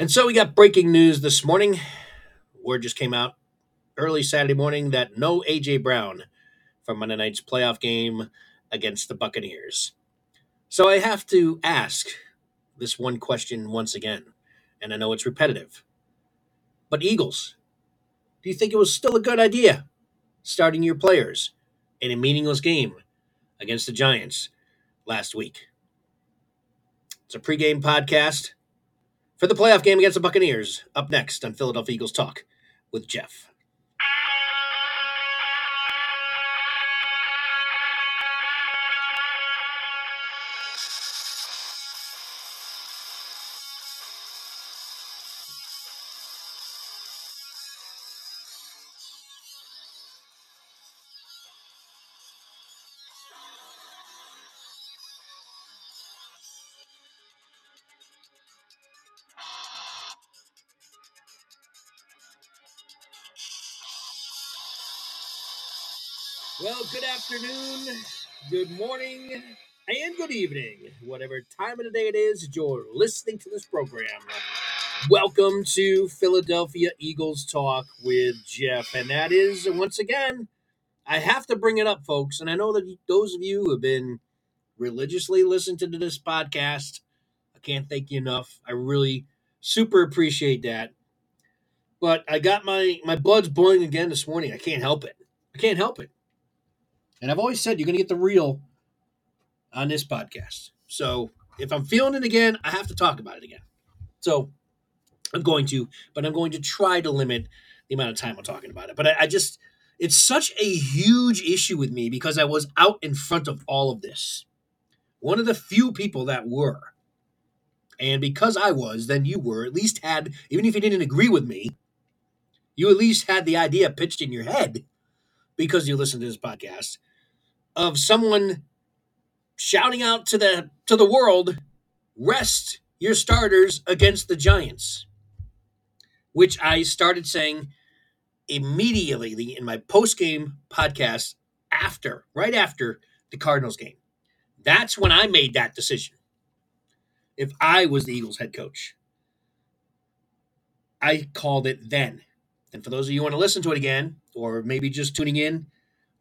And so we got breaking news this morning. Word just came out early Saturday morning that no AJ Brown for Monday night's playoff game against the Buccaneers. So I have to ask this one question once again, and I know it's repetitive. But Eagles, do you think it was still a good idea starting your players in a meaningless game against the Giants last week? It's a pregame podcast for the playoff game against the Buccaneers. Up next on Philadelphia Eagles Talk with Geoff. Afternoon, good morning, and good evening, whatever time of the day it is you're listening to this program. Welcome to Philadelphia Eagles Talk with Geoff. And that is, once again, I have to bring it up, folks. And I know that those of you who have been religiously listening to this podcast, I can't thank you enough. I really super appreciate that. But I got my my blood's boiling again this morning. I can't help it. I can't help it. And I've always said you're going to get the real on this podcast. So if I'm feeling it again, I have to talk about it again. So I'm going to, but I'm going to try to limit the amount of time I'm talking about it. But I, I just, it's such a huge issue with me because I was out in front of all of this. One of the few people that were. And because I was, then you were, at least had, even if you didn't agree with me, you at least had the idea pitched in your head because you listened to this podcast of someone shouting out to the to the world, rest your starters against the Giants. Which I started saying immediately in my post game podcast after, right after the Cardinals game. That's when I made that decision. If I was the Eagles head coach, I called it then. And for those of you who want to listen to it again, or maybe just tuning in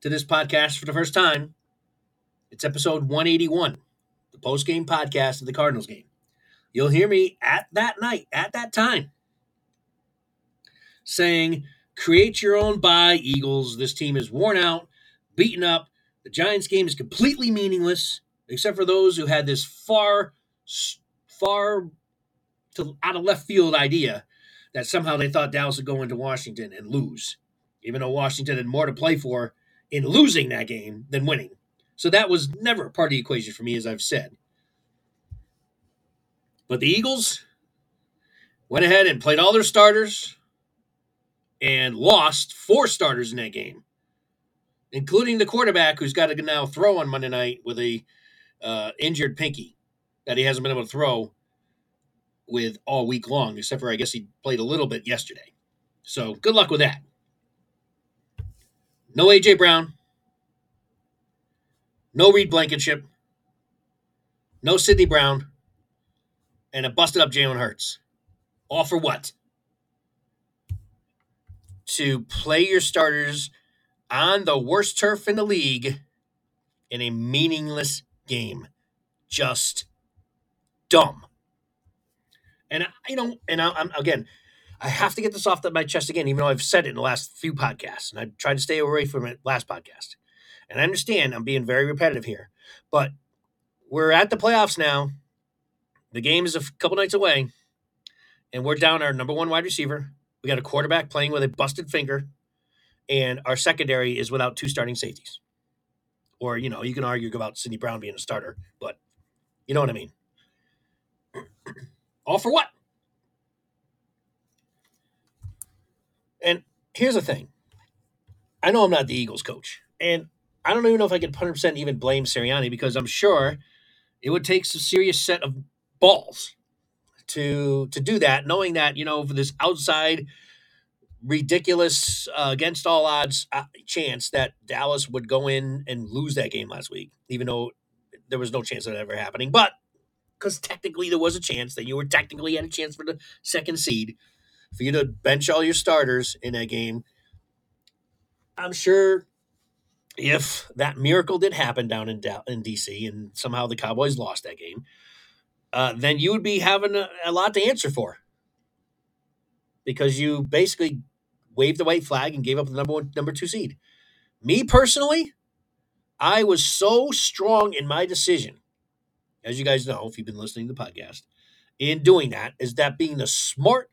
to this podcast for the first time, it's episode 181, the post game podcast of the Cardinals game. You'll hear me at that night, at that time, saying, Create your own bye, Eagles. This team is worn out, beaten up. The Giants game is completely meaningless, except for those who had this far, far to out of left field idea that somehow they thought Dallas would go into Washington and lose, even though Washington had more to play for in losing that game than winning. So that was never a part of the equation for me, as I've said. But the Eagles went ahead and played all their starters and lost four starters in that game, including the quarterback who's got to now throw on Monday night with a uh, injured pinky that he hasn't been able to throw with all week long, except for I guess he played a little bit yesterday. So good luck with that. No AJ Brown. No Reed Blankenship. No Sydney Brown. And a busted up Jalen Hurts. All for what? To play your starters on the worst turf in the league in a meaningless game. Just dumb. And you know, and I, am again, I have to get this off my chest again, even though I've said it in the last few podcasts, and I tried to stay away from it last podcast. And I understand I'm being very repetitive here, but we're at the playoffs now. The game is a couple nights away, and we're down our number one wide receiver. We got a quarterback playing with a busted finger, and our secondary is without two starting safeties. Or, you know, you can argue about Sydney Brown being a starter, but you know what I mean. All for what? And here's the thing I know I'm not the Eagles coach, and I don't even know if I can 100% even blame Sirianni because I'm sure it would take some serious set of balls to to do that, knowing that you know for this outside ridiculous uh, against all odds uh, chance that Dallas would go in and lose that game last week, even though there was no chance of that ever happening. But because technically there was a chance that you were technically had a chance for the second seed for you to bench all your starters in that game. I'm sure if that miracle did happen down in in DC and somehow the Cowboys lost that game, uh, then you would be having a, a lot to answer for because you basically waved the white flag and gave up the number one, number two seed. Me personally, I was so strong in my decision, as you guys know, if you've been listening to the podcast, in doing that, is that being the smart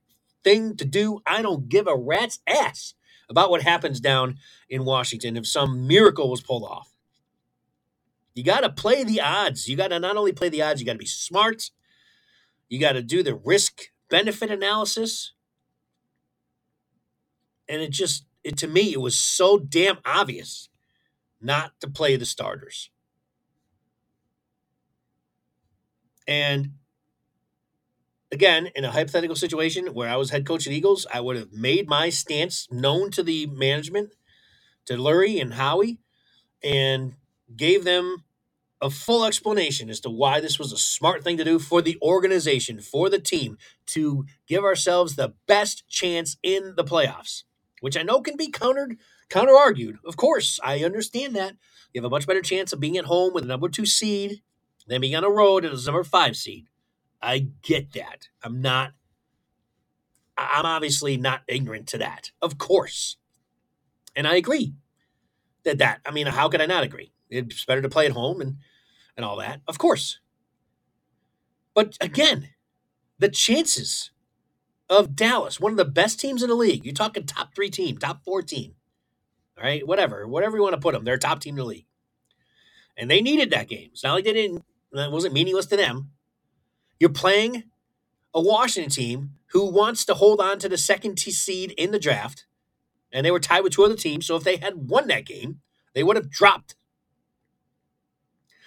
thing to do. I don't give a rat's ass about what happens down in Washington if some miracle was pulled off. You got to play the odds. You got to not only play the odds, you got to be smart. You got to do the risk benefit analysis. And it just, it, to me, it was so damn obvious not to play the starters. And again, in a hypothetical situation where I was head coach the Eagles, I would have made my stance known to the management, to Lurie and Howie, and gave them a full explanation as to why this was a smart thing to do for the organization, for the team, to give ourselves the best chance in the playoffs, which I know can be countered, counter argued. Of course, I understand that. You have a much better chance of being at home with a number two seed than being on a road as a number five seed. I get that. I'm not, I'm obviously not ignorant to that. Of course. And I agree that that, I mean, how could I not agree? It's better to play at home and and all that, of course. But again, the chances of Dallas, one of the best teams in the league, you're talking top three team, top four team, all right, whatever, whatever you want to put them, they're top team in the league, and they needed that game. It's not like they didn't; it wasn't meaningless to them. You're playing a Washington team who wants to hold on to the second seed in the draft, and they were tied with two other teams. So if they had won that game, they would have dropped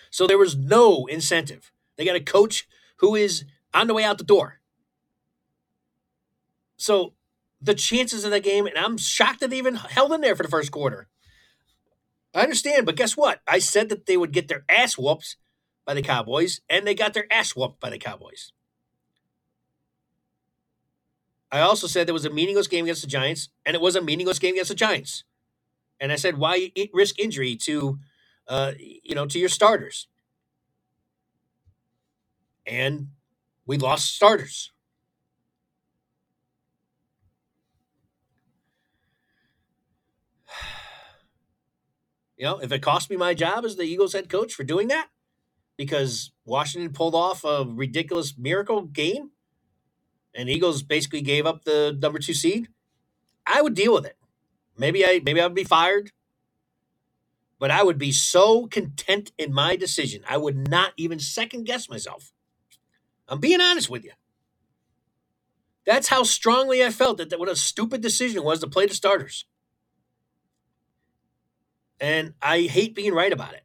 so there was no incentive. They got a coach who is on the way out the door. So the chances of that game, and I'm shocked that they even held in there for the first quarter. I understand, but guess what? I said that they would get their ass whooped by the Cowboys, and they got their ass whooped by the Cowboys. I also said there was a meaningless game against the Giants, and it was a meaningless game against the Giants. And I said, why risk injury to uh, you know, to your starters. And we lost starters. You know, if it cost me my job as the Eagles head coach for doing that, because Washington pulled off a ridiculous miracle game and Eagles basically gave up the number two seed, I would deal with it. Maybe I maybe I'd be fired but I would be so content in my decision. I would not even second guess myself. I'm being honest with you. That's how strongly I felt that, that what a stupid decision was to play the starters. And I hate being right about it.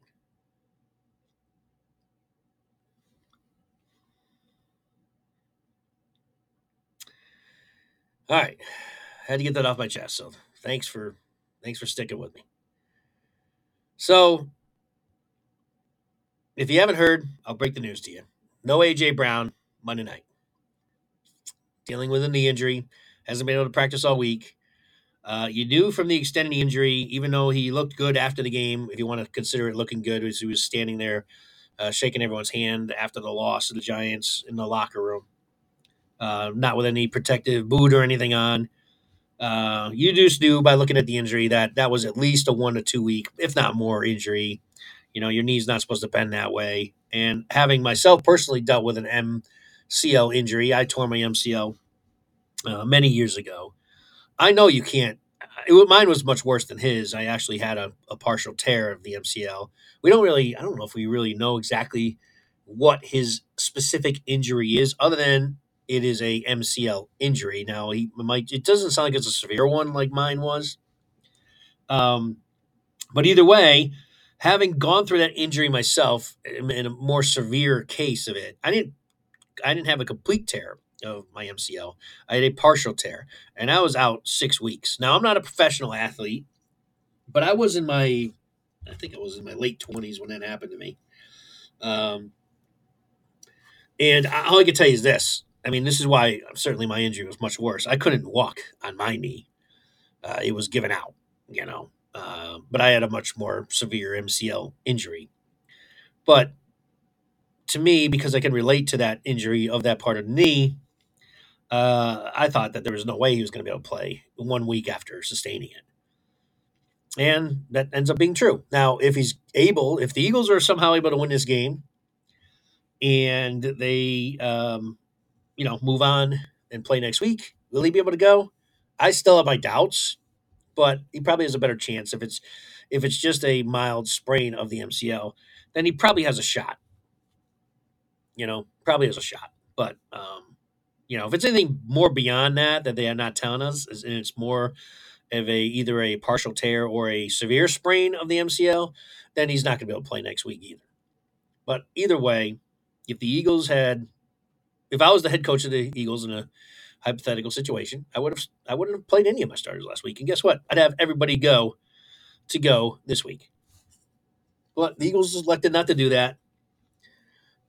All right. Had to get that off my chest. So thanks for thanks for sticking with me. So, if you haven't heard, I'll break the news to you. No AJ Brown Monday night. Dealing with a knee injury, hasn't been able to practice all week. Uh, you knew from the extended injury, even though he looked good after the game, if you want to consider it looking good, as he was standing there uh, shaking everyone's hand after the loss of the Giants in the locker room, uh, not with any protective boot or anything on. Uh, you just knew by looking at the injury that that was at least a one to two week, if not more, injury. You know, your knee's not supposed to bend that way. And having myself personally dealt with an MCL injury, I tore my MCL uh, many years ago. I know you can't. It, mine was much worse than his. I actually had a, a partial tear of the MCL. We don't really, I don't know if we really know exactly what his specific injury is, other than it is a MCL injury. Now he might it doesn't sound like it's a severe one like mine was. Um, but either way, having gone through that injury myself in a more severe case of it, I didn't I didn't have a complete tear of my MCL. I had a partial tear, and I was out six weeks. Now I'm not a professional athlete, but I was in my I think it was in my late twenties when that happened to me. Um, And all I can tell you is this. I mean, this is why certainly my injury was much worse. I couldn't walk on my knee. Uh, it was given out, you know. Uh, but I had a much more severe MCL injury. But to me, because I can relate to that injury of that part of the knee, uh, I thought that there was no way he was going to be able to play one week after sustaining it. And that ends up being true. Now, if he's able, if the Eagles are somehow able to win this game and they, um, you know, move on and play next week, will he be able to go? I still have my doubts, but he probably has a better chance if it's if it's just a mild sprain of the MCL. Then he probably has a shot. You know, probably has a shot. But um, you know, if it's anything more beyond that that they are not telling us, and it's more of a either a partial tear or a severe sprain of the MCL, then he's not going to be able to play next week either. But either way, if the Eagles had, if I was the head coach of the Eagles in a hypothetical situation, I would have I wouldn't have played any of my starters last week. And guess what? I'd have everybody go to go this week. But the Eagles elected not to do that,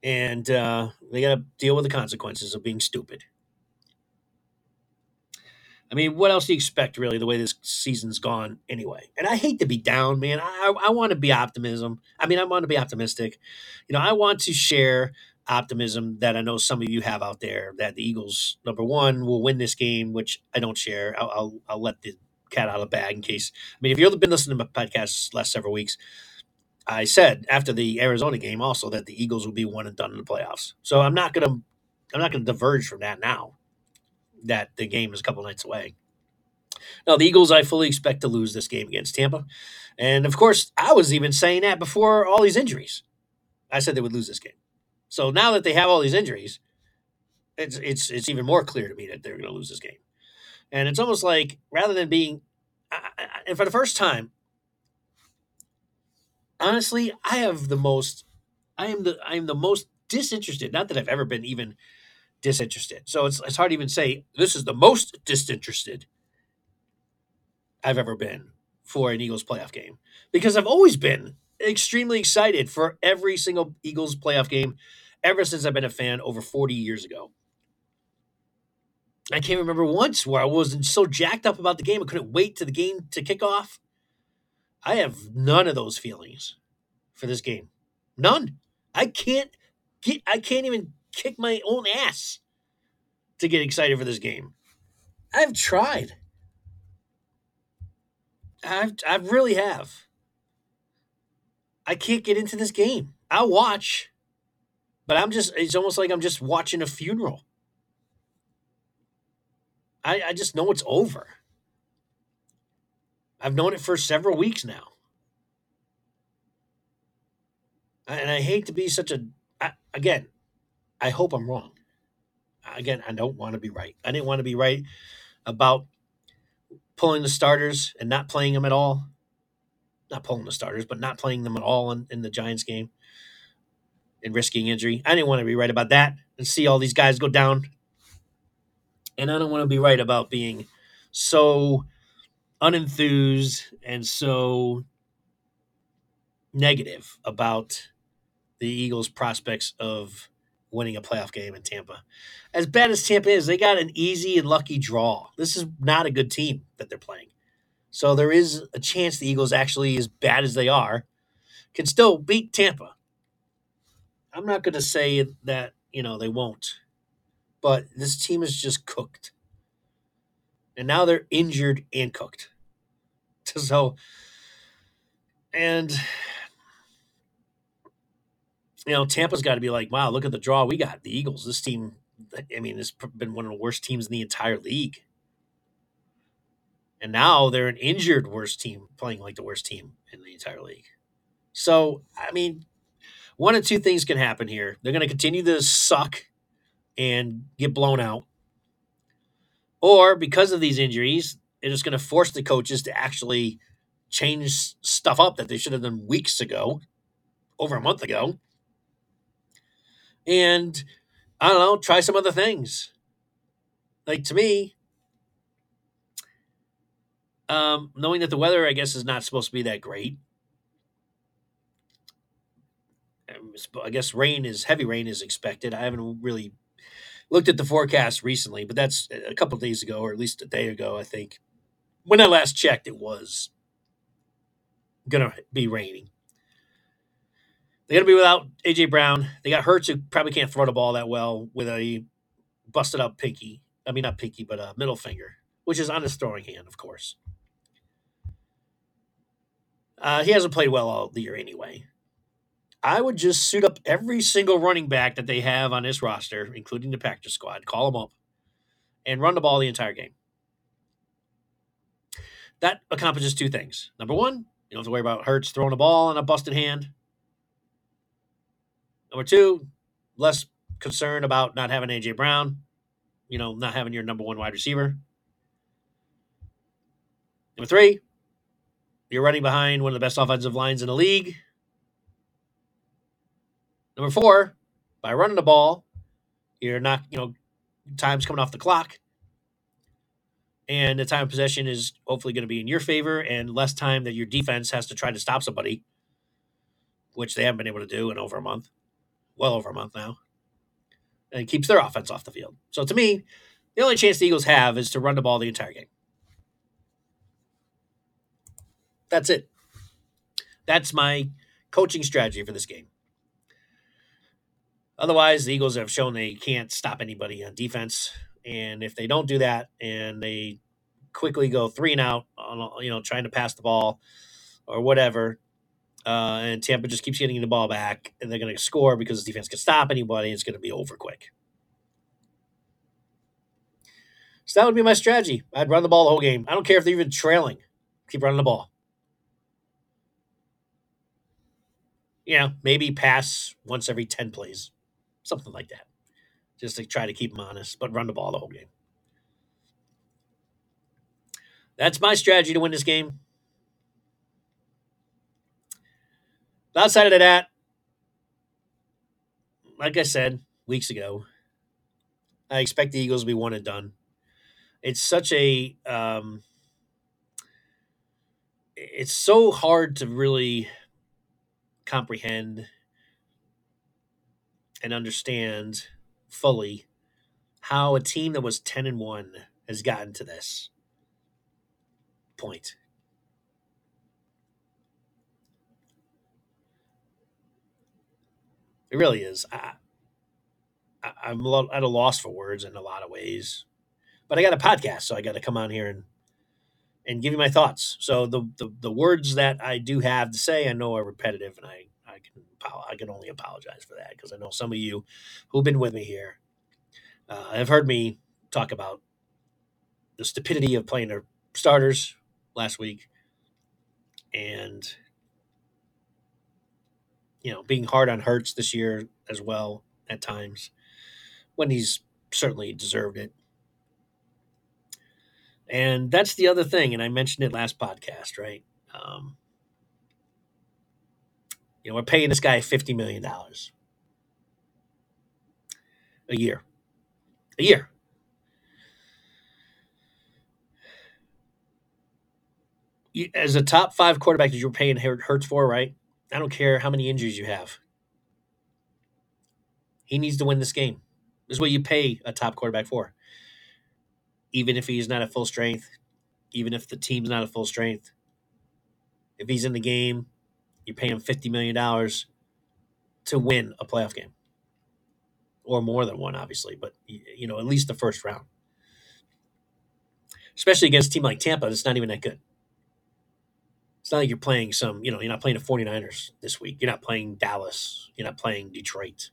and uh, they got to deal with the consequences of being stupid. I mean, what else do you expect, really, the way this season's gone anyway? And I hate to be down, man. I, I want to be optimism. I mean, I want to be optimistic. You know, I want to share optimism that I know some of you have out there that the Eagles, number one, will win this game, which I don't share. I'll, I'll, I'll let the cat out of the bag in case. I mean, if you've been listening to my podcast last several weeks, I said after the Arizona game also that the Eagles will be one and done in the playoffs. So I'm not gonna I'm not gonna diverge from that now that the game is a couple nights away. Now, the Eagles, I fully expect to lose this game against Tampa. And of course, I was even saying that before all these injuries. I said they would lose this game. So now that they have all these injuries, it's it's it's even more clear to me that they're going to lose this game. And it's almost like rather than being, and for the first time, honestly, I have the most, I am the I am the most disinterested. Not that I've ever been even disinterested. So it's it's hard to even say this is the most disinterested I've ever been for an Eagles playoff game because I've always been extremely excited for every single Eagles playoff game ever since I've been a fan over 40 years ago. I can't remember once where I wasn't so jacked up about the game I couldn't wait to the game to kick off. I have none of those feelings for this game. None. I can't get I can't even kick my own ass to get excited for this game. I've tried. I've I really have. I can't get into this game. I'll watch, but I'm just it's almost like I'm just watching a funeral. I, I just know it's over. I've known it for several weeks now. And I hate to be such a I, again, I hope I'm wrong. Again, I don't want to be right. I didn't want to be right about pulling the starters and not playing them at all. Not pulling the starters, but not playing them at all in, in the Giants game and risking injury. I didn't want to be right about that and see all these guys go down. And I don't want to be right about being so unenthused and so negative about the Eagles' prospects of winning a playoff game in Tampa. As bad as Tampa is, they got an easy and lucky draw. This is not a good team that they're playing. So there is a chance the Eagles actually, as bad as they are, can still beat Tampa. I'm not going to say that, you know, they won't. But this team is just cooked. And now they're injured and cooked. So, and you know, Tampa's got to be like, wow, look at the draw we got. The Eagles, this team, I mean, it's been one of the worst teams in the entire league. And now they're an injured worst team playing like the worst team in the entire league. So, I mean, one of two things can happen here. They're going to continue to suck and get blown out. Or because of these injuries, they're just going to force the coaches to actually change stuff up that they should have done weeks ago, over a month ago and I don't know, try some other things. Like to me, um, knowing that the weather, I guess, is not supposed to be that great. I guess rain is heavy rain is expected. I haven't really looked at the forecast recently, but that's a couple days ago, or at least a day ago, I think. When I last checked, it was going to be raining. They're going to be without AJ Brown. They got Hurts, who probably can't throw the ball that well with a busted up pinky. I mean, not pinky, but a middle finger, which is on his throwing hand, of course. Uh, he hasn't played well all the year anyway. I would just suit up every single running back that they have on this roster, including the practice squad, call them up, and run the ball the entire game. That accomplishes two things. Number one, you don't have to worry about Hurts throwing the ball on a busted hand. Number two, less concern about not having AJ Brown, you know, not having your number one wide receiver. Number three, you're running behind one of the best offensive lines in the league. Number four, by running the ball, you're not, you know, time's coming off the clock. And the time of possession is hopefully going to be in your favor and less time that your defense has to try to stop somebody, which they haven't been able to do in over a month, well over a month now. And keeps their offense off the field. So to me, the only chance the Eagles have is to run the ball the entire game. That's it. That's my coaching strategy for this game. Otherwise, the Eagles have shown they can't stop anybody on defense, and if they don't do that, and they quickly go three and out on you know trying to pass the ball or whatever, uh, and Tampa just keeps getting the ball back, and they're going to score because the defense can stop anybody. It's going to be over quick. So that would be my strategy. I'd run the ball the whole game. I don't care if they're even trailing. Keep running the ball. You know, maybe pass once every 10 plays something like that, just to try to keep them honest, but run the ball the whole game. That's my strategy to win this game. Outside of that, like I said weeks ago, I expect the Eagles to be one and done. It's such a um, it's so hard to really comprehend and understand fully how a team that was 10 and 1 has gotten to this point. It really is. I, I, am at a loss for words in a lot of ways, but I got a podcast, so I got to come on here and and give you my thoughts. So the, the the words that I do have to say, I know are repetitive, and I I can I can only apologize for that because I know some of you who've been with me here uh, have heard me talk about the stupidity of playing their starters last week and you know being hard on Hurts this year as well at times when he's certainly deserved it. And that's the other thing, and I mentioned it last podcast, right? Um, you know, we're paying this guy $50 million a year. A year. as a top five quarterback that you're paying Hurts for, right? I don't care how many injuries you have. He needs to win this game. This is what you pay a top quarterback for. Even if he's not at full strength, even if the team's not at full strength. If he's in the game, you're paying him $50 million to win a playoff game or more than one, obviously, but you know, at least the first round. Especially against a team like Tampa, that's not even that good. It's not like you're playing some, you know, you're not playing the 49ers this week. You're not playing Dallas. You're not playing Detroit.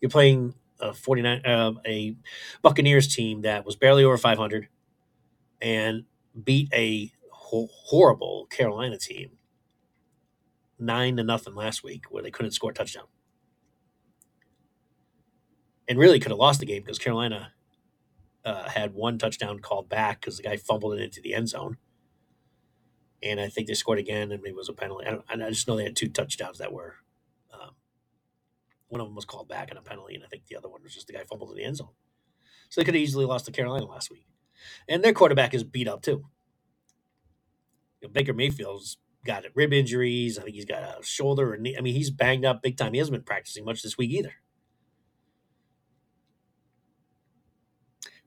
You're playing a 49 uh, a Buccaneers team that was barely over 500 and beat a ho- horrible Carolina team nine to nothing last week where they couldn't score a touchdown. And really could have lost the game because Carolina uh, had one touchdown called back because the guy fumbled it into the end zone. And I think they scored again, and it was a penalty. I, I just know they had two touchdowns that were. One of them was called back and a penalty, and I think the other one was just the guy fumbled in the end zone. So they could have easily lost to Carolina last week. And their quarterback is beat up too. You know, Baker Mayfield's got rib injuries. I think he's got a shoulder and knee. I mean, he's banged up big time. He hasn't been practicing much this week either.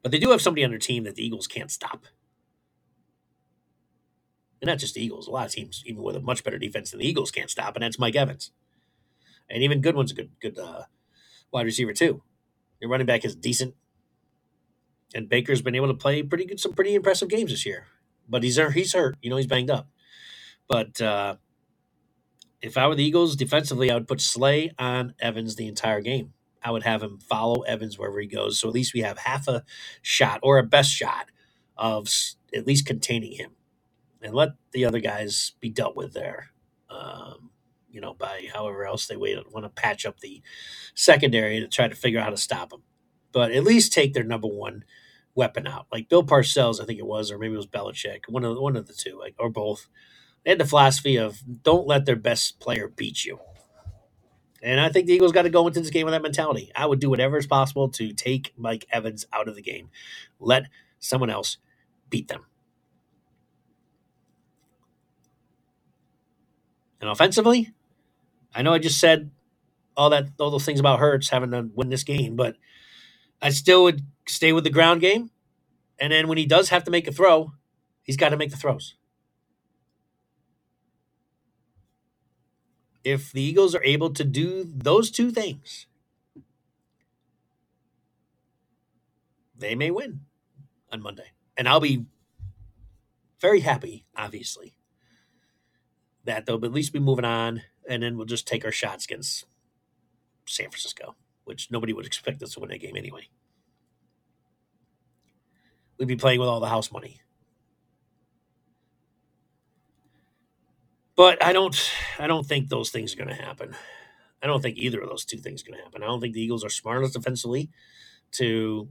But they do have somebody on their team that the Eagles can't stop. And not just the Eagles. A lot of teams, even with a much better defense than the Eagles, can't stop, and that's Mike Evans. And even Godwin's a good good uh, wide receiver too. Your running back is decent, and Baker's been able to play pretty good, some pretty impressive games this year. But he's he's hurt. You know, he's banged up. But uh, if I were the Eagles defensively, I would put Slay on Evans the entire game. I would have him follow Evans wherever he goes. So at least we have half a shot or a best shot of at least containing him and let the other guys be dealt with there. Um, you know, by however else they want to patch up the secondary to try to figure out how to stop them. But at least take their number one weapon out. Like Bill Parcells, I think it was, or maybe it was Belichick, one of one of the two, like or both. They had the philosophy of don't let their best player beat you. And I think the Eagles got to go into this game with that mentality. I would do whatever is possible to take Mike Evans out of the game. Let someone else beat them. And offensively, I know I just said all that all those things about Hurts having to win this game, but I still would stay with the ground game. And then when he does have to make a throw, he's got to make the throws. If the Eagles are able to do those two things, they may win on Monday. And I'll be very happy, obviously, that they'll at least be moving on, and then we'll just take our shots against San Francisco, which nobody would expect us to win that game anyway. We'd be playing with all the house money. But I don't I don't think those things are going to happen. I don't think either of those two things are going to happen. I don't think the Eagles are smart enough defensively to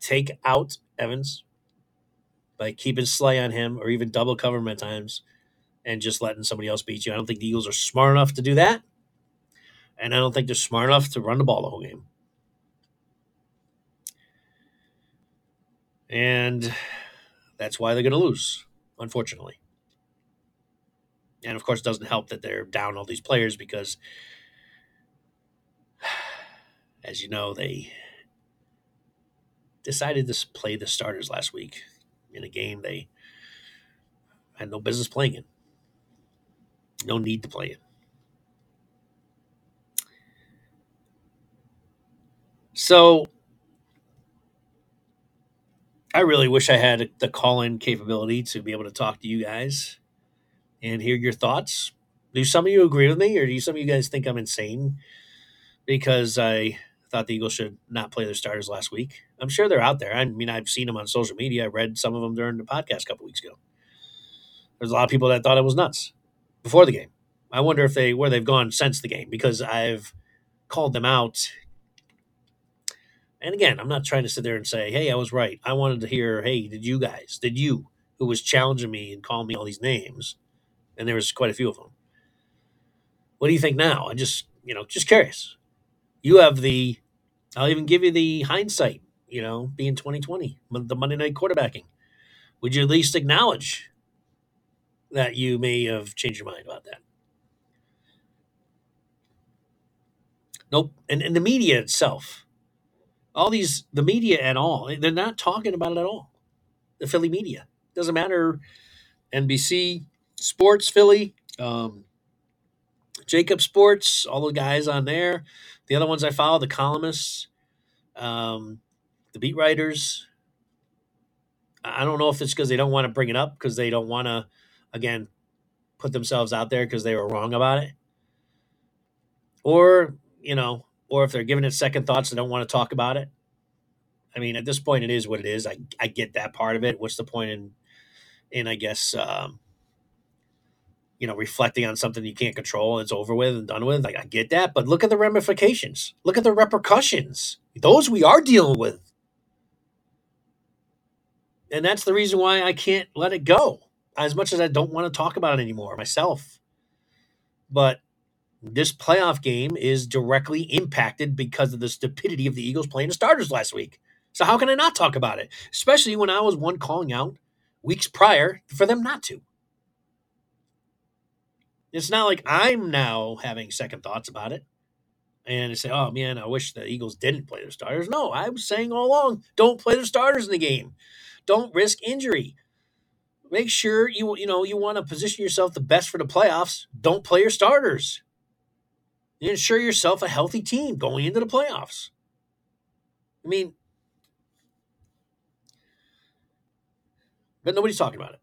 take out Evans by keeping Slay on him or even double cover him at times and just letting somebody else beat you. I don't think the Eagles are smart enough to do that. And I don't think they're smart enough to run the ball the whole game. And that's why they're going to lose, unfortunately. And of course, it doesn't help that they're down all these players because, as you know, they decided to play the starters last week in a game they had no business playing in. No need to play it. So I really wish I had the call in capability to be able to talk to you guys and hear your thoughts. Do some of you agree with me, or do some of you guys think I'm insane because I thought the Eagles should not play their starters last week? I'm sure they're out there. I mean, I've seen them on social media. I read some of them during the podcast a couple weeks ago. There's a lot of people that thought it was nuts before the game. I wonder if they where they've gone since the game because I've called them out. And again, I'm not trying to sit there and say, "Hey, I was right." I wanted to hear, "Hey, did you guys? Did you who was challenging me and calling me all these names?" And there was quite a few of them. What do you think now? I just, you know, just curious. You have the I'll even give you the hindsight, you know, being 2020, the Monday night quarterbacking. Would you at least acknowledge that you may have changed your mind about that. Nope. And, and the media itself, all these, the media at all, they're not talking about it at all. The Philly media. Doesn't matter. NBC, Sports, Philly, um, JAKIB Sports, all the guys on there. The other ones I follow, the columnists, um, the beat writers. I don't know if it's because they don't want to bring it up because they don't want to again put themselves out there because they were wrong about it. Or you know or if they're giving it second thoughts they don't want to talk about it. I mean at this point it is what it is. I, I get that part of it. What's the point in in i guess um, you know reflecting on something you can't control and it's over with and done with? Like i get that but look at the ramifications. Look at the repercussions. Those we are dealing with. And that's the reason why i can't let it go as much as I don't want to talk about it anymore myself. But this playoff game is directly impacted because of the stupidity of the Eagles playing the starters last week. So how can I not talk about it? Especially when I was one calling out weeks prior for them not to. It's not like I'm now having second thoughts about it and say, oh man, I wish the Eagles didn't play their starters. No, I was saying all along, don't play their starters in the game. Don't risk injury. Make sure you you know you want to position yourself the best for the playoffs. Don't play your starters. You ensure yourself a healthy team going into the playoffs. I mean, but nobody's talking about it.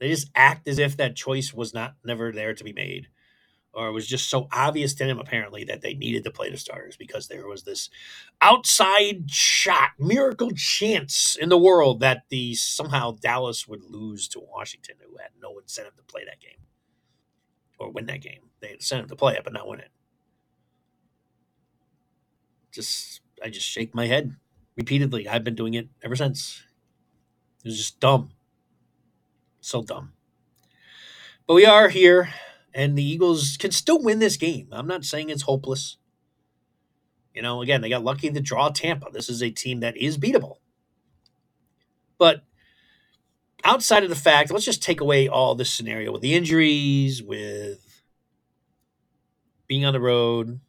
They just act as if that choice was not never there to be made or it was just so obvious to him apparently that they needed to play the starters because there was this outside shot miracle chance in the world that the somehow Dallas would lose to Washington who had no incentive to play that game or win that game. They had incentive to play it but not win it. Just I just shake my head repeatedly. I've been doing it ever since. It was just dumb. So dumb. But we are here and the Eagles can still win this game. I'm not saying it's hopeless. You know, again, they got lucky to draw Tampa. This is a team that is beatable. But outside of the fact, let's just take away all this scenario with the injuries, with being on the road.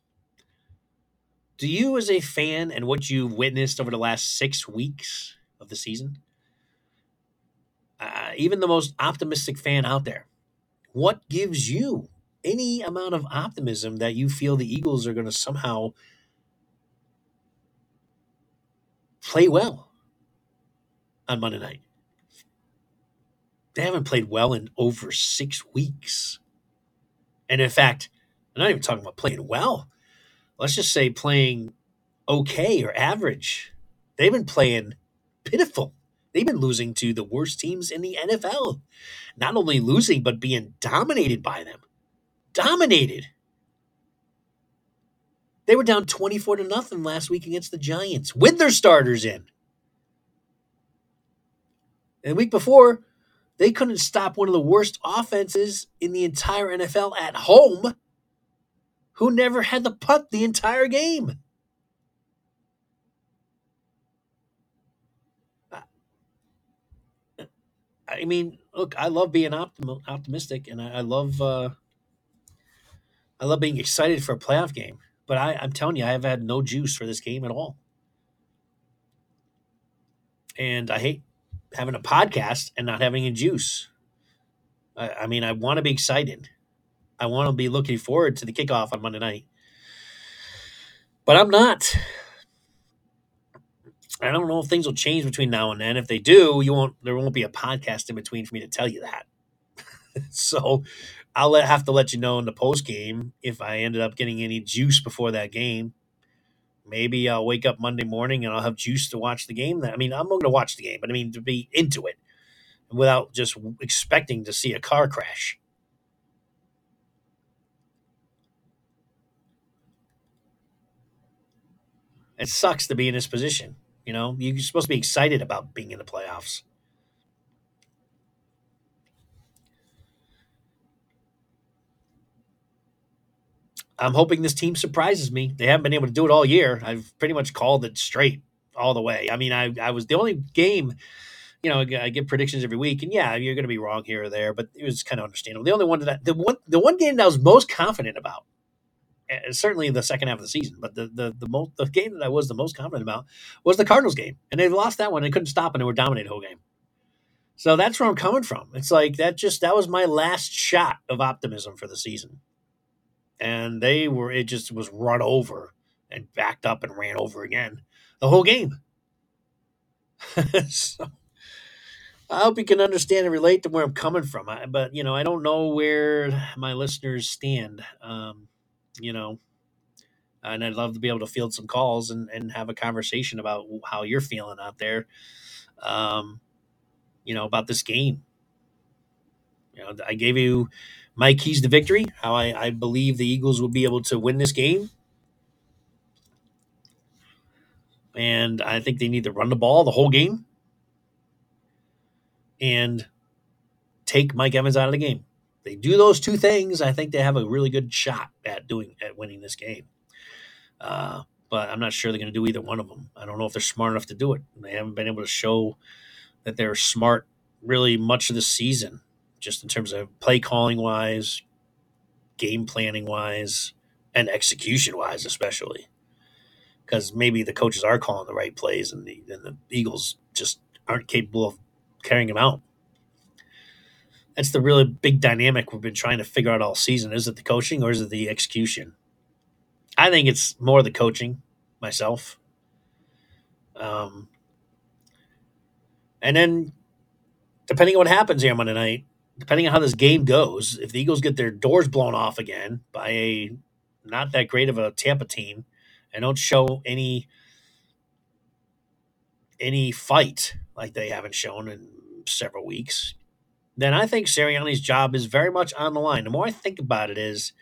Do you, as a fan, and what you've witnessed over the last six weeks of the season, uh, even the most optimistic fan out there, what gives you any amount of optimism that you feel the Eagles are going to somehow play well on Monday night? They haven't played well in over six weeks. And in fact, I'm not even talking about playing well. Let's just say playing okay or average. They've been playing pitiful. They've been losing to the worst teams in the NFL. Not only losing, but being dominated by them. Dominated. They were down 24 to nothing last week against the Giants with their starters in. And the week before, they couldn't stop one of the worst offenses in the entire NFL at home, who never had the punt the entire game. I mean, look, I love being optim- optimistic, and I, I love uh, I love being excited for a playoff game. But I, I'm telling you, I have had no juice for this game at all, and I hate having a podcast and not having a juice. I, I mean, I want to be excited. I want to be looking forward to the kickoff on Monday night, but I'm not. I don't know if things will change between now and then. If they do, you won't. There won't be a podcast in between for me to tell you that. so I'll let, have to let you know in the post game if I ended up getting any juice before that game. Maybe I'll wake up Monday morning and I'll have juice to watch the game. I mean, I'm going to watch the game, but I mean to be into it without just expecting to see a car crash. It sucks to be in this position. You know, you're supposed to be excited about being in the playoffs. I'm hoping this team surprises me. They haven't been able to do it all year. I've pretty much called it straight all the way. I mean, I, I was the only game, you know, I give predictions every week, and yeah, you're going to be wrong here or there, but it was kind of understandable. The only one that the one the one game that I was most confident about, certainly the second half of the season, but the the the most the game that I was the most confident about was the Cardinals game, and they lost that one. They couldn't stop, and they were dominating the whole game. So that's where I'm coming from. It's like that just that was my last shot of optimism for the season and they were it just was run over and backed up and ran over again the whole game. so I hope you can understand and relate to where I'm coming from. I, but you know, I don't know where my listeners stand. Um, you know, and I'd love to be able to field some calls and, and have a conversation about how you're feeling out there. Um, you know, about this game. You know, I gave you my keys to victory, how I, I believe the Eagles will be able to win this game. And I think they need to run the ball the whole game and take Mike Evans out of the game. They do those two things, I think they have a really good shot at doing at winning this game. Uh, but I'm not sure they're going to do either one of them. I don't know if they're smart enough to do it. They haven't been able to show that they're smart really much of the season just in terms of play calling wise, game planning wise, and execution wise, especially. Because maybe the coaches are calling the right plays and the, and the Eagles just aren't capable of carrying them out. That's the really big dynamic we've been trying to figure out all season. Is it the coaching or is it the execution? I think it's more the coaching myself. Um, and then, depending on what happens here Monday night, depending on how this game goes, if the Eagles get their doors blown off again by a not that great of a Tampa team and don't show any any fight like they haven't shown in several weeks, then I think Sirianni's job is very much on the line. The more I think about it is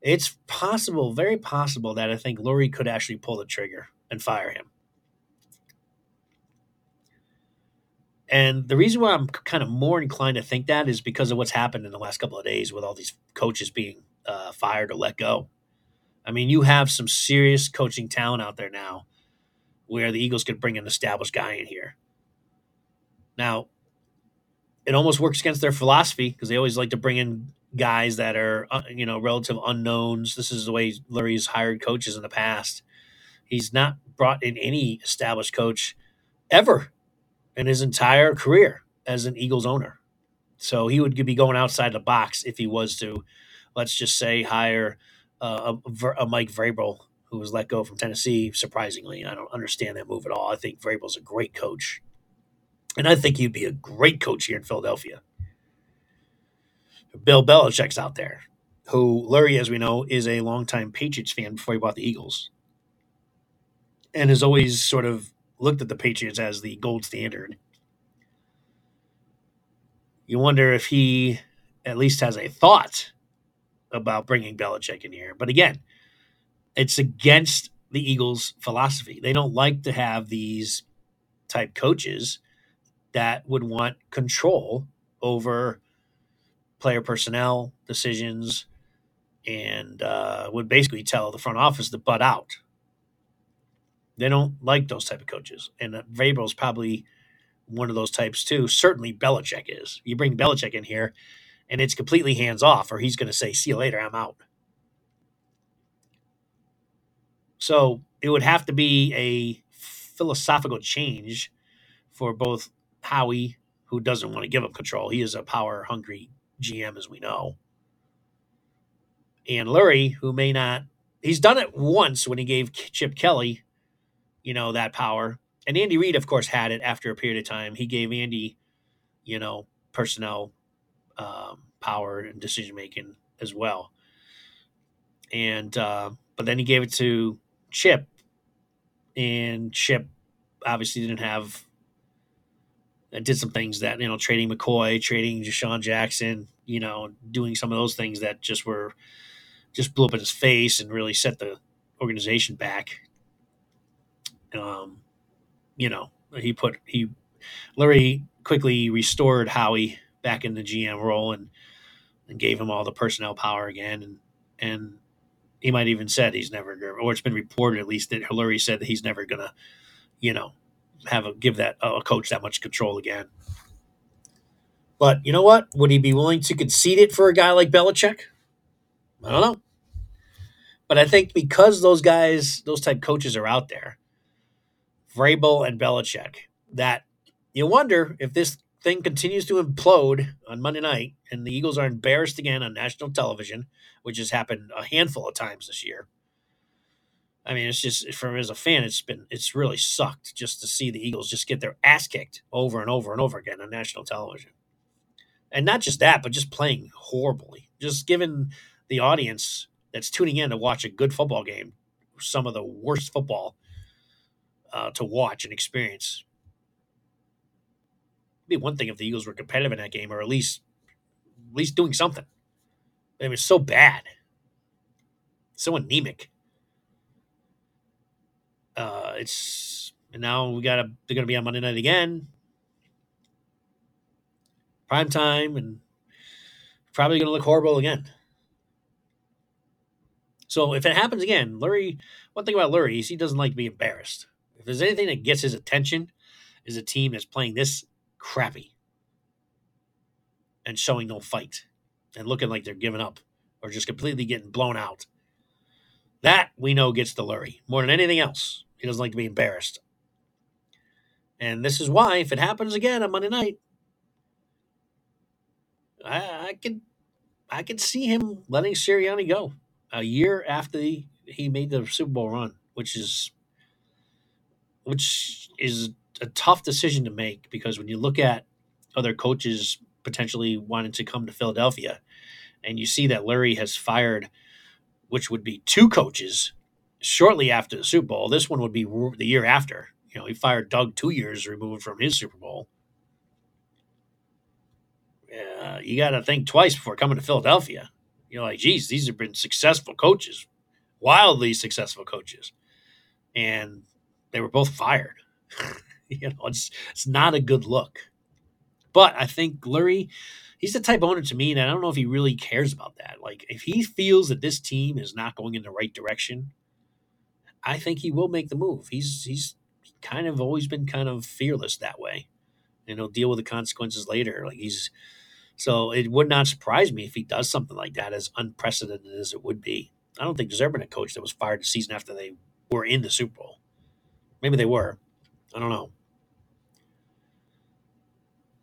it's possible, very possible that I think Lurie could actually pull the trigger and fire him. And the reason why I'm kind of more inclined to think that is because of what's happened in the last couple of days with all these coaches being uh, fired or let go. I mean, you have some serious coaching talent out there now where the Eagles could bring an established guy in here. Now, it almost works against their philosophy because they always like to bring in guys that are, uh, you know, relative unknowns. This is the way Larry's hired coaches in the past. He's not brought in any established coach ever in his entire career as an Eagles owner. So he would be going outside the box if he was to, let's just say, hire uh, a, a, Mike Vrabel, who was let go from Tennessee. Surprisingly, I don't understand that move at all. I think Vrabel's a great coach, and I think he'd be a great coach here in Philadelphia. Bill Belichick's out there, who Larry, as we know, is a longtime Patriots fan before he bought the Eagles, and has always sort of looked at the Patriots as the gold standard. You wonder if he at least has a thought about bringing Belichick in here. But again, it's against the Eagles' philosophy. They don't like to have these type coaches that would want control over player personnel decisions and uh, would basically tell the front office to butt out. They don't like those type of coaches, and uh, Vrabel's probably one of those types too. Certainly, Belichick is. You bring Belichick in here, and it's completely hands off, or he's going to say, "See you later, I'm out." So it would have to be a philosophical change for both Howie, who doesn't want to give up control. He is a power hungry GM, as we know, and Lurie, who may not. He's done it once when he gave Chip Kelly you know, that power. And Andy Reid, of course, had it after a period of time. He gave Andy, you know, personnel um, power and decision making as well. And uh, but then he gave it to Chip, and Chip obviously didn't have. Uh, did some things that you know, trading McCoy, trading DeSean Jackson, you know, doing some of those things that just were just blew up in his face and really set the organization back. Um, you know, he put he Larry quickly restored Howie back in the GM role and and gave him all the personnel power again. And and he might even said he's never or it's been reported at least that Lurie said that he's never gonna you know have a give that a coach that much control again. But you know what? Would he be willing to concede it for a guy like Belichick? I don't know. But I think because those guys, those type coaches are out there, Vrabel and Belichick that you wonder if this thing continues to implode on Monday night and the Eagles are embarrassed again on national television, which has happened a handful of times this year. I mean, it's just from as a fan, it's been it's really sucked just to see the Eagles just get their ass kicked over and over and over again on national television. And not just that, but just playing horribly. Just giving the audience that's tuning in to watch a good football game some of the worst football uh, to watch and experience. It'd be one thing if the Eagles were competitive in that game, or at least at least doing something. It was so bad, so anemic. Uh, it's and now we got to they're going to be on Monday night again, prime time, and probably going to look horrible again. So if it happens again, Lurie, one thing about Lurie is he doesn't like to be embarrassed. If there's anything that gets his attention, is a team that's playing this crappy. and showing no fight and looking like they're giving up or just completely getting blown out. That we know gets the Lurie more than anything else. He doesn't like to be embarrassed. And this is why, if it happens again on Monday night, I, I can I can see him letting Sirianni go a year after he, he made the Super Bowl run, which is which is a tough decision to make because when you look at other coaches potentially wanting to come to Philadelphia, and you see that Larry has fired, which would be two coaches shortly after the Super Bowl. This one would be the year after. You know, he fired Doug two years removed from his Super Bowl. Uh, you got to think twice before coming to Philadelphia. You're like, geez, these have been successful coaches, wildly successful coaches, and they were both fired. you know, it's it's not a good look. But I think Lurie, he's the type owner to me, and I don't know if he really cares about that. Like, if he feels that this team is not going in the right direction, I think he will make the move. He's he's kind of always been kind of fearless that way, and he'll deal with the consequences later. Like he's so it would not surprise me if he does something like that, as unprecedented as it would be. I don't think there's ever been a coach that was fired the season after they were in the Super Bowl. Maybe they were. I don't know.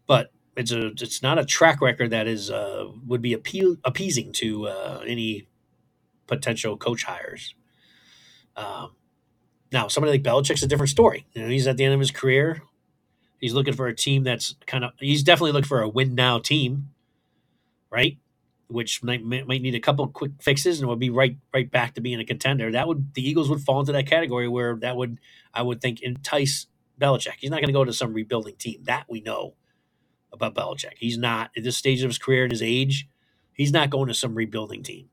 But it's a it's not a track record that is uh, would be appeal, appeasing to uh, any potential coach hires. Um, now, somebody like Belichick's a different story. You know, he's at the end of his career. He's looking for a team that's kind of. He's definitely looking for a win now team, right? Which might might need a couple quick fixes and would be right right back to being a contender. That would the Eagles would fall into that category where that would I would think entice Belichick. He's not going to go to some rebuilding team. That we know about Belichick. He's not at this stage of his career and his age. He's not going to some rebuilding team,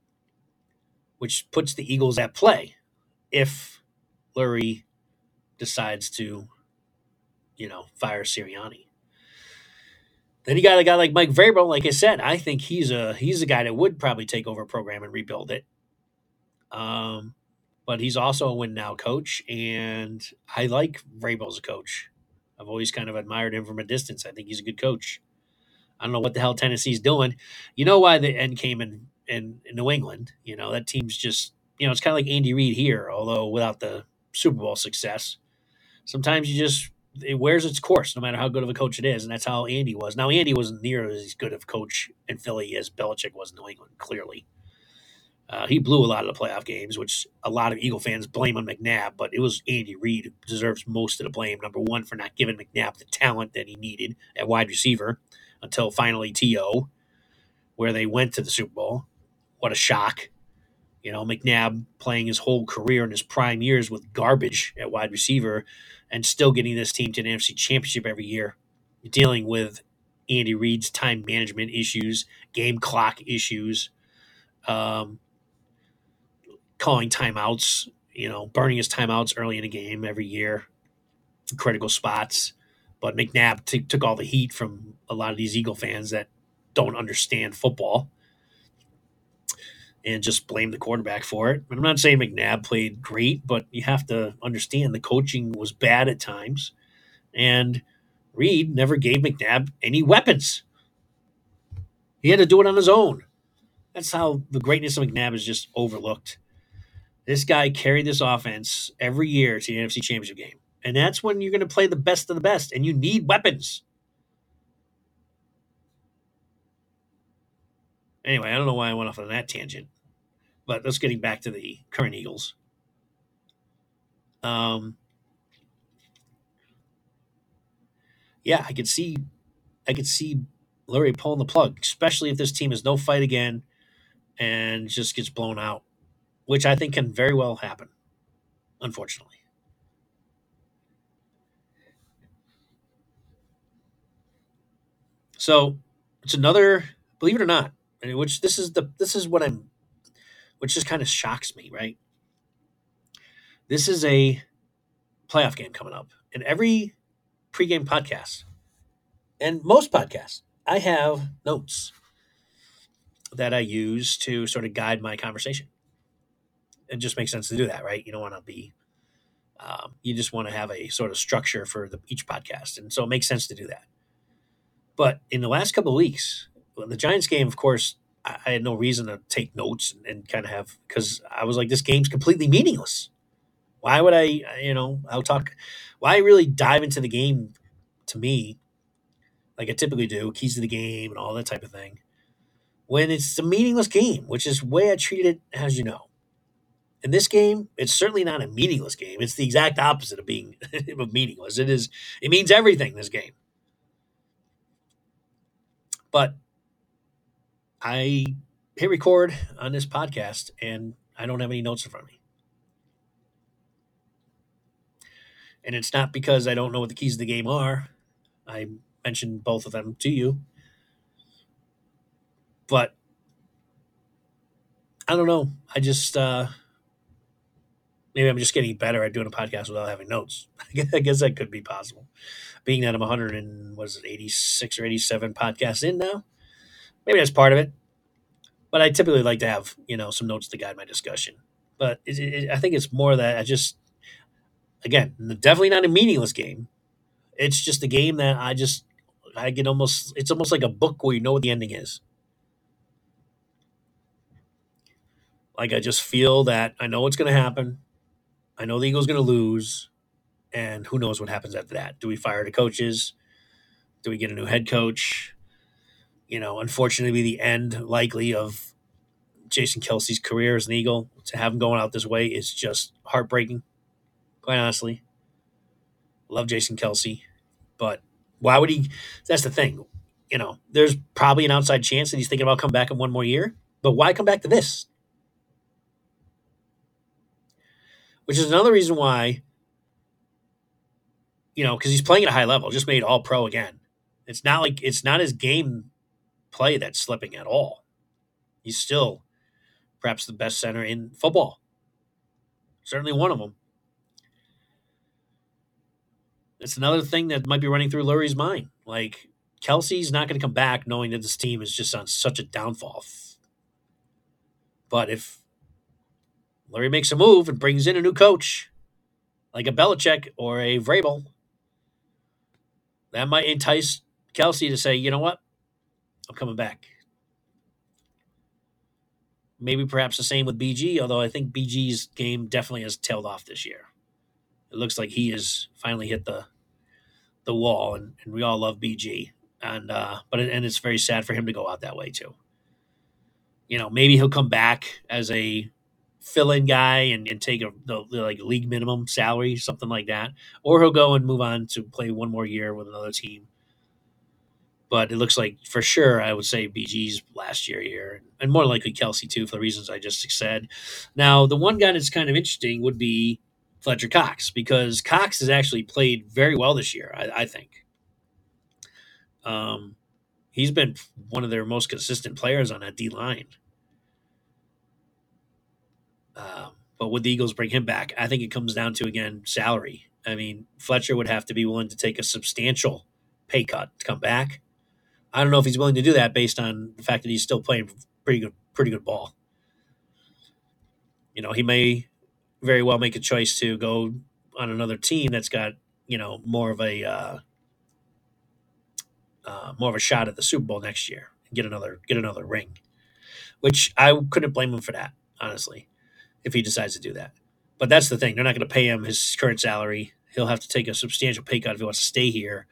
which puts the Eagles at play if Lurie decides to you know, fire Sirianni. Then you got a guy like Mike Vrabel. Like I said, I think he's a he's a guy that would probably take over a program and rebuild it. Um, but he's also a win now coach, and I like Vrabel as a coach. I've always kind of admired him from a distance. I think he's a good coach. I don't know what the hell Tennessee's doing. You know why the end came in, in, in New England. You know, that team's just, you know, it's kind of like Andy Reid here, although without the Super Bowl success. Sometimes you just it wears its course, no matter how good of a coach it is, and that's how Andy was. Now, Andy wasn't near as good of coach in Philly as Belichick was in New England. Clearly, uh, he blew a lot of the playoff games, which a lot of Eagle fans blame on McNabb, but it was Andy Reid who deserves most of the blame. Number one for not giving McNabb the talent that he needed at wide receiver until finally T.O., where they went to the Super Bowl. What a shock! You know, McNabb playing his whole career in his prime years with garbage at wide receiver and still getting this team to an NFC championship every year, dealing with Andy Reid's time management issues, game clock issues, um, calling timeouts, you know, burning his timeouts early in a game every year, critical spots. But McNabb t- took all the heat from a lot of these Eagle fans that don't understand football and just blame the quarterback for it. I'm not saying McNabb played great, but you have to understand the coaching was bad at times, and Reid never gave McNabb any weapons. He had to do it on his own. That's how the greatness of McNabb is just overlooked. This guy carried this offense every year to the NFC Championship game. And that's when you're going to play the best of the best, and you need weapons. Anyway, I don't know why I went off on that tangent, but let's getting back to the current Eagles. Um, yeah, I could see, I could see Lurie pulling the plug, especially if this team has no fight again and just gets blown out, which I think can very well happen, unfortunately. So it's another, believe it or not, which this is the this is what I'm, which just kind of shocks me, right? This is a playoff game coming up, and every pregame podcast, and most podcasts, I have notes that I use to sort of guide my conversation. It just makes sense to do that, right? You don't want to be, um, you just want to have a sort of structure for the, each podcast, and so it makes sense to do that. But in the last couple of weeks, well, the Giants game, of course, I, had no reason to take notes and, and kind of have because I was like, this game's completely meaningless. Why would I, you know, I'll talk, why really dive into the game to me like I typically do, keys to the game and all that type of thing, when it's a meaningless game, which is way I treated it, as you know. In this game, it's certainly not a meaningless game. It's the exact opposite of being of meaningless. It is it means everything this game. But I hit record on this podcast and I don't have any notes in front of me. And it's not because I don't know what the keys of the game are. I mentioned both of them to you. But I don't know. I just uh maybe I'm just getting better at doing a podcast without having notes. I guess that could be possible. Being that I'm 100 and was it 86 or 87 podcasts in now, maybe that's part of it. But I typically like to have you know some notes to guide my discussion. But it, it, I think it's more that I just again definitely not a meaningless game. It's just a game that I just I get almost it's almost like a book where you know what the ending is. Like I just feel that I know what's going to happen. I know the Eagles going to lose, and who knows what happens after that? Do we fire the coaches? Do we get a new head coach? You know, unfortunately, the end likely of Jason Kelce's career as an Eagle to have him going out this way is just heartbreaking. Quite honestly, love Jason Kelce, but why would he? That's the thing. You know, there's probably an outside chance that he's thinking about coming back in one more year, but why come back to this? which is another reason why, you know, because he's playing at a high level, just made all pro again. It's not like it's not his game play that's slipping at all. He's still perhaps the best center in football. Certainly one of them. It's another thing that might be running through Lurie's mind. Like, Kelce's not going to come back knowing that this team is just on such a downfall. But if Lurie makes a move and brings in a new coach, like a Belichick or a Vrabel, that might entice Kelce to say, you know what? I'm coming back. Maybe perhaps the same with BG, although I think BG's game definitely has tailed off this year. It looks like he has finally hit the the wall, and, and we all love BG. And uh, but it, and it's very sad for him to go out that way too. You know, maybe he'll come back as a fill-in guy and, and take a the, the, like league minimum salary, something like that, or he'll go and move on to play one more year with another team. But it looks like for sure, I would say BG's last year here, and more likely Kelce too, for the reasons I just said. Now, the one guy that's kind of interesting would be Fletcher Cox because Cox has actually played very well this year. I, I think. Um, he's been one of their most consistent players on that D line. Um, but would the Eagles bring him back? I think it comes down to again salary. I mean, Fletcher would have to be willing to take a substantial pay cut to come back. I don't know if he's willing to do that based on the fact that he's still playing pretty good, pretty good ball. You know, he may very well make a choice to go on another team that's got you know more of a uh, uh, more of a shot at the Super Bowl next year and get another get another ring, which I couldn't blame him for that honestly if he decides to do that. But that's the thing; they're not going to pay him his current salary. He'll have to take a substantial pay cut if he wants to stay here,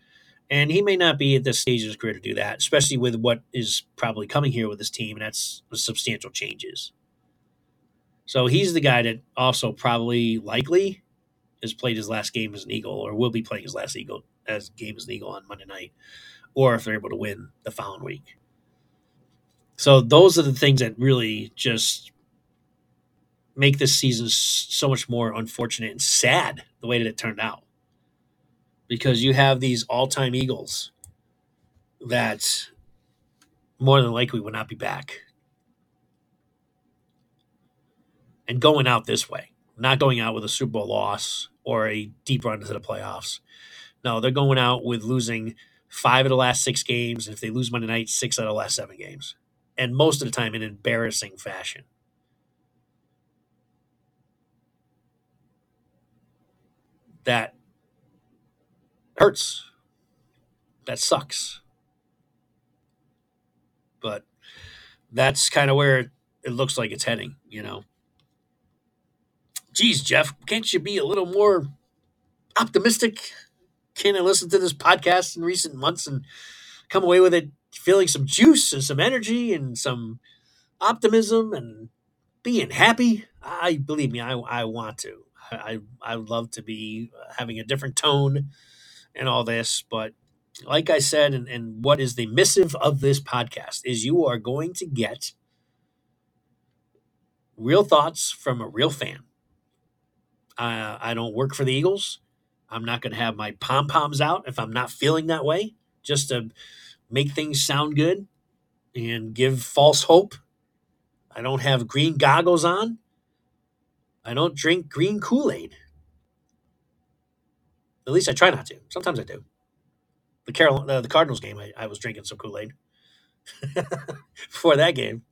and he may not be at this stage of his career to do that, especially with what is probably coming here with his team, and that's substantial changes. So he's the guy that also probably likely has played his last game as an Eagle, or will be playing his last Eagle as game as an Eagle on Monday night, or if they're able to win the following week. So those are the things that really just make this season so much more unfortunate and sad the way that it turned out. Because you have these all time Eagles that more than likely would not be back. And going out this way, not going out with a Super Bowl loss or a deep run into the playoffs. No, they're going out with losing five of the last six games. And if they lose Monday night, six out of the last seven games. And most of the time in embarrassing fashion. that hurts. That sucks. but that's kind of where it, looks like it's heading. You know, geez, Geoff, can't you be a little more optimistic? Can I listen to this podcast in recent months and come away with it feeling some juice and some energy and some optimism and being happy? I believe me, I, I want to. I, I would love to be uh, having a different tone and all this, but like I said, and, and what is the missive of this podcast is you are going to get real thoughts from a real fan. Uh, I don't work for the Eagles. I'm not going to have my pom poms out if I'm not feeling that way, just to make things sound good and give false hope. I don't have green goggles on. I don't drink green Kool Aid. At least I try not to. Sometimes I do. The Carol, uh, the Cardinals game, I, I was drinking some Kool Aid before that game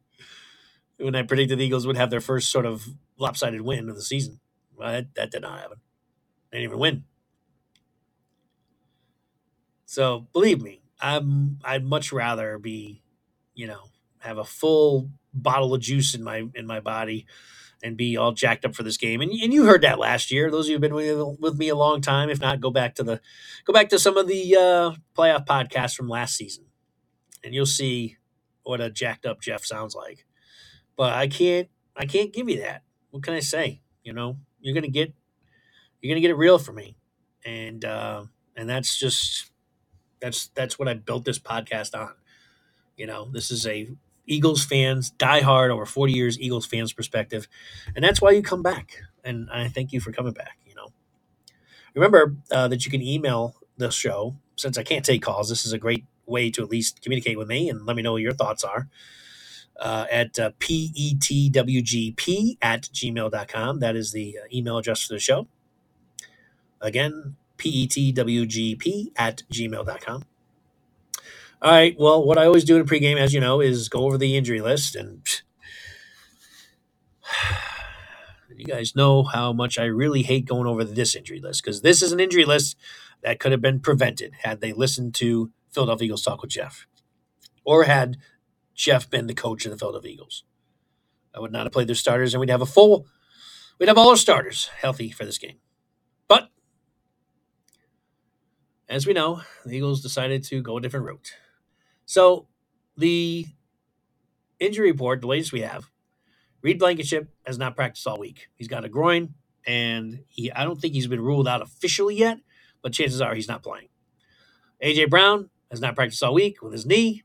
when I predicted the Eagles would have their first sort of lopsided win of the season. Well, that, that did not happen. They didn't even win. So believe me, I'm I'd much rather be, you know, have a full bottle of juice in my in my body and be all jacked up for this game. And, and you heard that last year. Those of you who've been with, with me a long time, if not, go back to the go back to some of the uh, playoff podcasts from last season, and you'll see what a jacked up Geoff sounds like. But I can't I can't give you that. What can I say? You know, you're gonna get you're gonna get it real for me, and uh, and that's just that's that's what I built this podcast on. You know, this is a Eagles fans, diehard over 40 years Eagles fans perspective. And that's why you come back. And I thank you for coming back, you know. Remember uh, that you can email the show. Since I can't take calls, this is a great way to at least communicate with me and let me know what your thoughts are. Uh, at uh, petwgp at gmail.com. That is the uh, email address for the show. Again, petwgp at gmail.com. All right. Well, what I always do in a pregame, as you know, is go over the injury list. And you guys know how much I really hate going over this injury list because this is an injury list that could have been prevented had they listened to Philadelphia Eagles Talk with Geoff or had Geoff been the coach of the Philadelphia Eagles. I would not have played their starters and we'd have a full, we'd have all our starters healthy for this game. But as we know, the Eagles decided to go a different route. So the injury report, the latest we have, Reed Blankenship has not practiced all week. He's got a groin, and he I don't think he's been ruled out officially yet, but chances are he's not playing. AJ Brown has not practiced all week with his knee,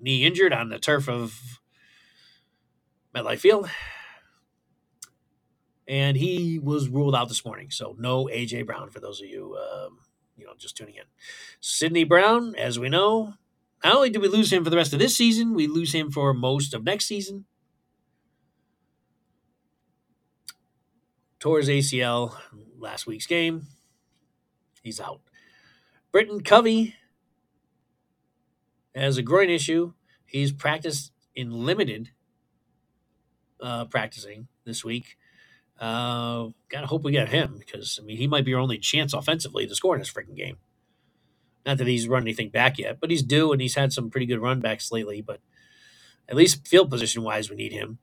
knee injured on the turf of MetLife Field. And he was ruled out this morning. So no AJ Brown for those of you um, you know just tuning in. Sydney Brown, as we know, not only do we lose him for the rest of this season, we lose him for most of next season. His ACL last week's game. He's out. Britain Covey has a groin issue. He's practiced in limited uh, practicing this week. Uh, gotta hope we get him because I mean he might be our only chance offensively to score in this freaking game. Not that he's run anything back yet, but he's due and he's had some pretty good run backs lately. But at least field position wise, we need him.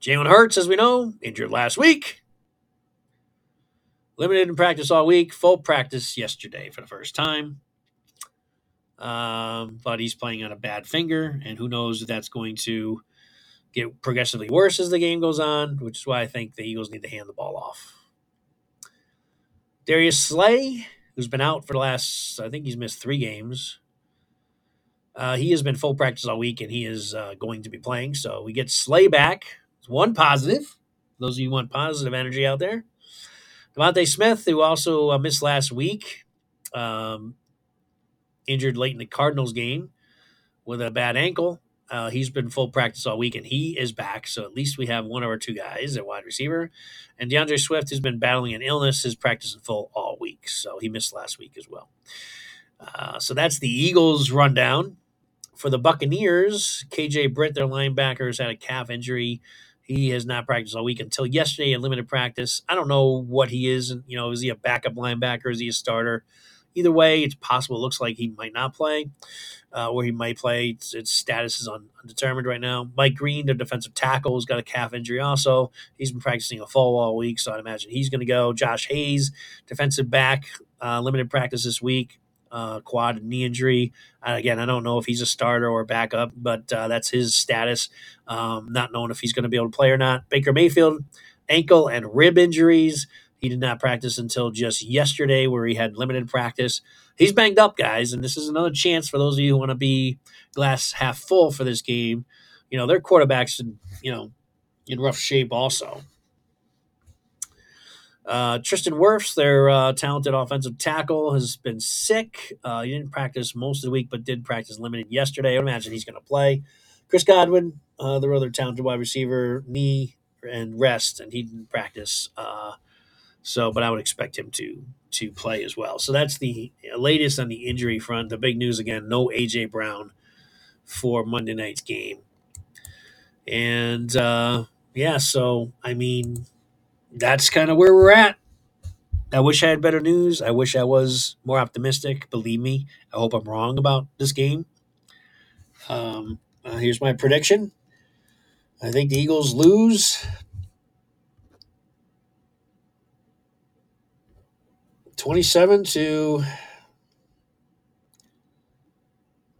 Jalen Hurts, as we know, injured last week. Limited in practice all week, full practice yesterday for the first time. Um, but he's playing on a bad finger, and who knows if that's going to get progressively worse as the game goes on, which is why I think the Eagles need to hand the ball off. Darius Slay who's been out for the last, I think he's missed three games. Uh, he has been full practice all week, and he is uh, going to be playing. So we get Slay back. It's one positive. Those of you want positive energy out there. DeVonta Smith, who also uh, missed last week, um, injured late in the Cardinals game with a bad ankle. Uh, he's been full practice all week, and he is back. So at least we have one of our two guys at wide receiver. And D'Andre Swift has been battling an illness, is practicing full all week. So he missed last week as well. Uh, so that's the Eagles rundown. For the Buccaneers, KJ Britt, their linebacker, has had a calf injury. He has not practiced all week until yesterday in limited practice. I don't know what he is. You know, is he a backup linebacker? Is he a starter? either way, it's possible. It looks like he might not play, uh, or he might play. Its, its status is un, undetermined right now. Mike Greene, the defensive tackle, has got a calf injury. Also, he's been practicing a full all week, so I'd imagine he's going to go. Josh Hayes, defensive back, uh, limited practice this week. Uh, quad knee injury. Uh, again, I don't know if he's a starter or a backup, but uh, that's his status. Um, not knowing if he's going to be able to play or not. Baker Mayfield, ankle and rib injuries. He did not practice until just yesterday, where he had limited practice. He's banged up, guys, and this is another chance for those of you who want to be glass half full for this game. You know, their quarterbacks, you know, in rough shape also. Uh, Tristan Wirfs, their uh, talented offensive tackle, has been sick. Uh, he didn't practice most of the week, but did practice limited yesterday. I would imagine he's going to play. Chris Godwin, uh, their other talented wide receiver, knee and rest, and he didn't practice. So, but I would expect him to to play as well. So that's the latest on the injury front. The big news again: no AJ Brown for Monday night's game. And uh, yeah, so I mean, that's kind of where we're at. I wish I had better news. I wish I was more optimistic. Believe me, I hope I'm wrong about this game. Um, uh, here's my prediction. I think the Eagles lose 27 to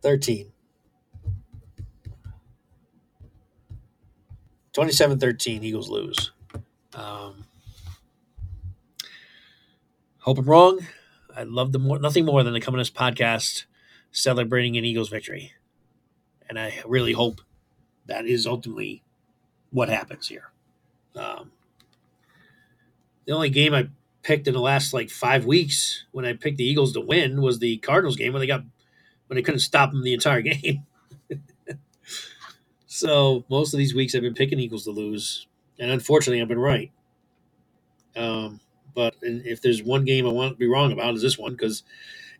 13. 27 13, Eagles lose. Um, hope I'm wrong. I'd love the more, nothing more than the come on podcast celebrating an Eagles victory. And I really hope that is ultimately what happens here. Um, the only game I picked in the last like five weeks when I picked the Eagles to win was the Cardinals game when they got when they couldn't stop them the entire game. so most of these weeks I've been picking Eagles to lose, and unfortunately I've been right. Um, but if there's one game I want to be wrong about is this one because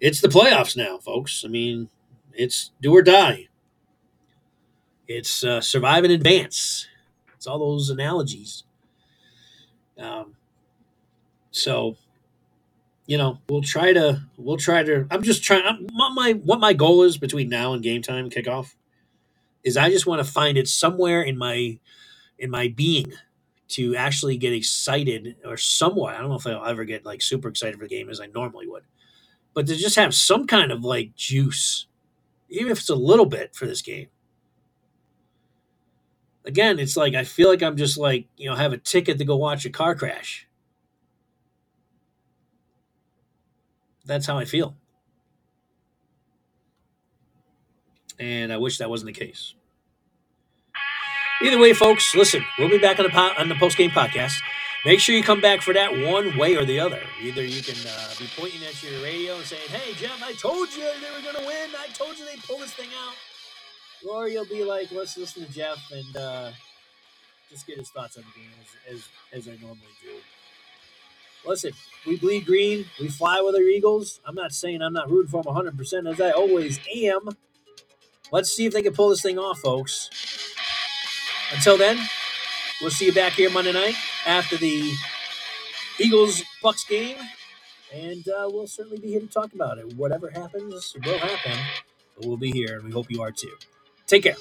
it's the playoffs now, folks. I mean, it's do or die. It's uh, survive and advance. It's all those analogies. Um, so, you know, we'll try to we'll try to. I'm just trying. I'm, what my what my goal is between now and game time kickoff is I just want to find it somewhere in my in my being to actually get excited or somewhat. I don't know if I'll ever get like super excited for the game as I normally would, but to just have some kind of like juice, even if it's a little bit for this game. Again, it's like I feel like I'm just like, you know, have a ticket to go watch a car crash. That's how I feel. And I wish that wasn't the case. Either way, folks, listen, we'll be back on the po- on the post game podcast. Make sure you come back for that one way or the other. Either you can uh, be pointing at your radio and saying, "Hey, Geoff, I told you they were going to win. I told you they'd pull this thing out," or you'll be like, "Let's listen to Geoff and uh, just get his thoughts on the game as, as as I normally do." Listen, we bleed green. We fly with our Eagles. I'm not saying I'm not rooting for them 100%, as I always am. Let's see if they can pull this thing off, folks. Until then, we'll see you back here Monday night after the Eagles Bucks game. And uh, we'll certainly be here to talk about it. Whatever happens will happen. But we'll be here, and we hope you are too. Take care.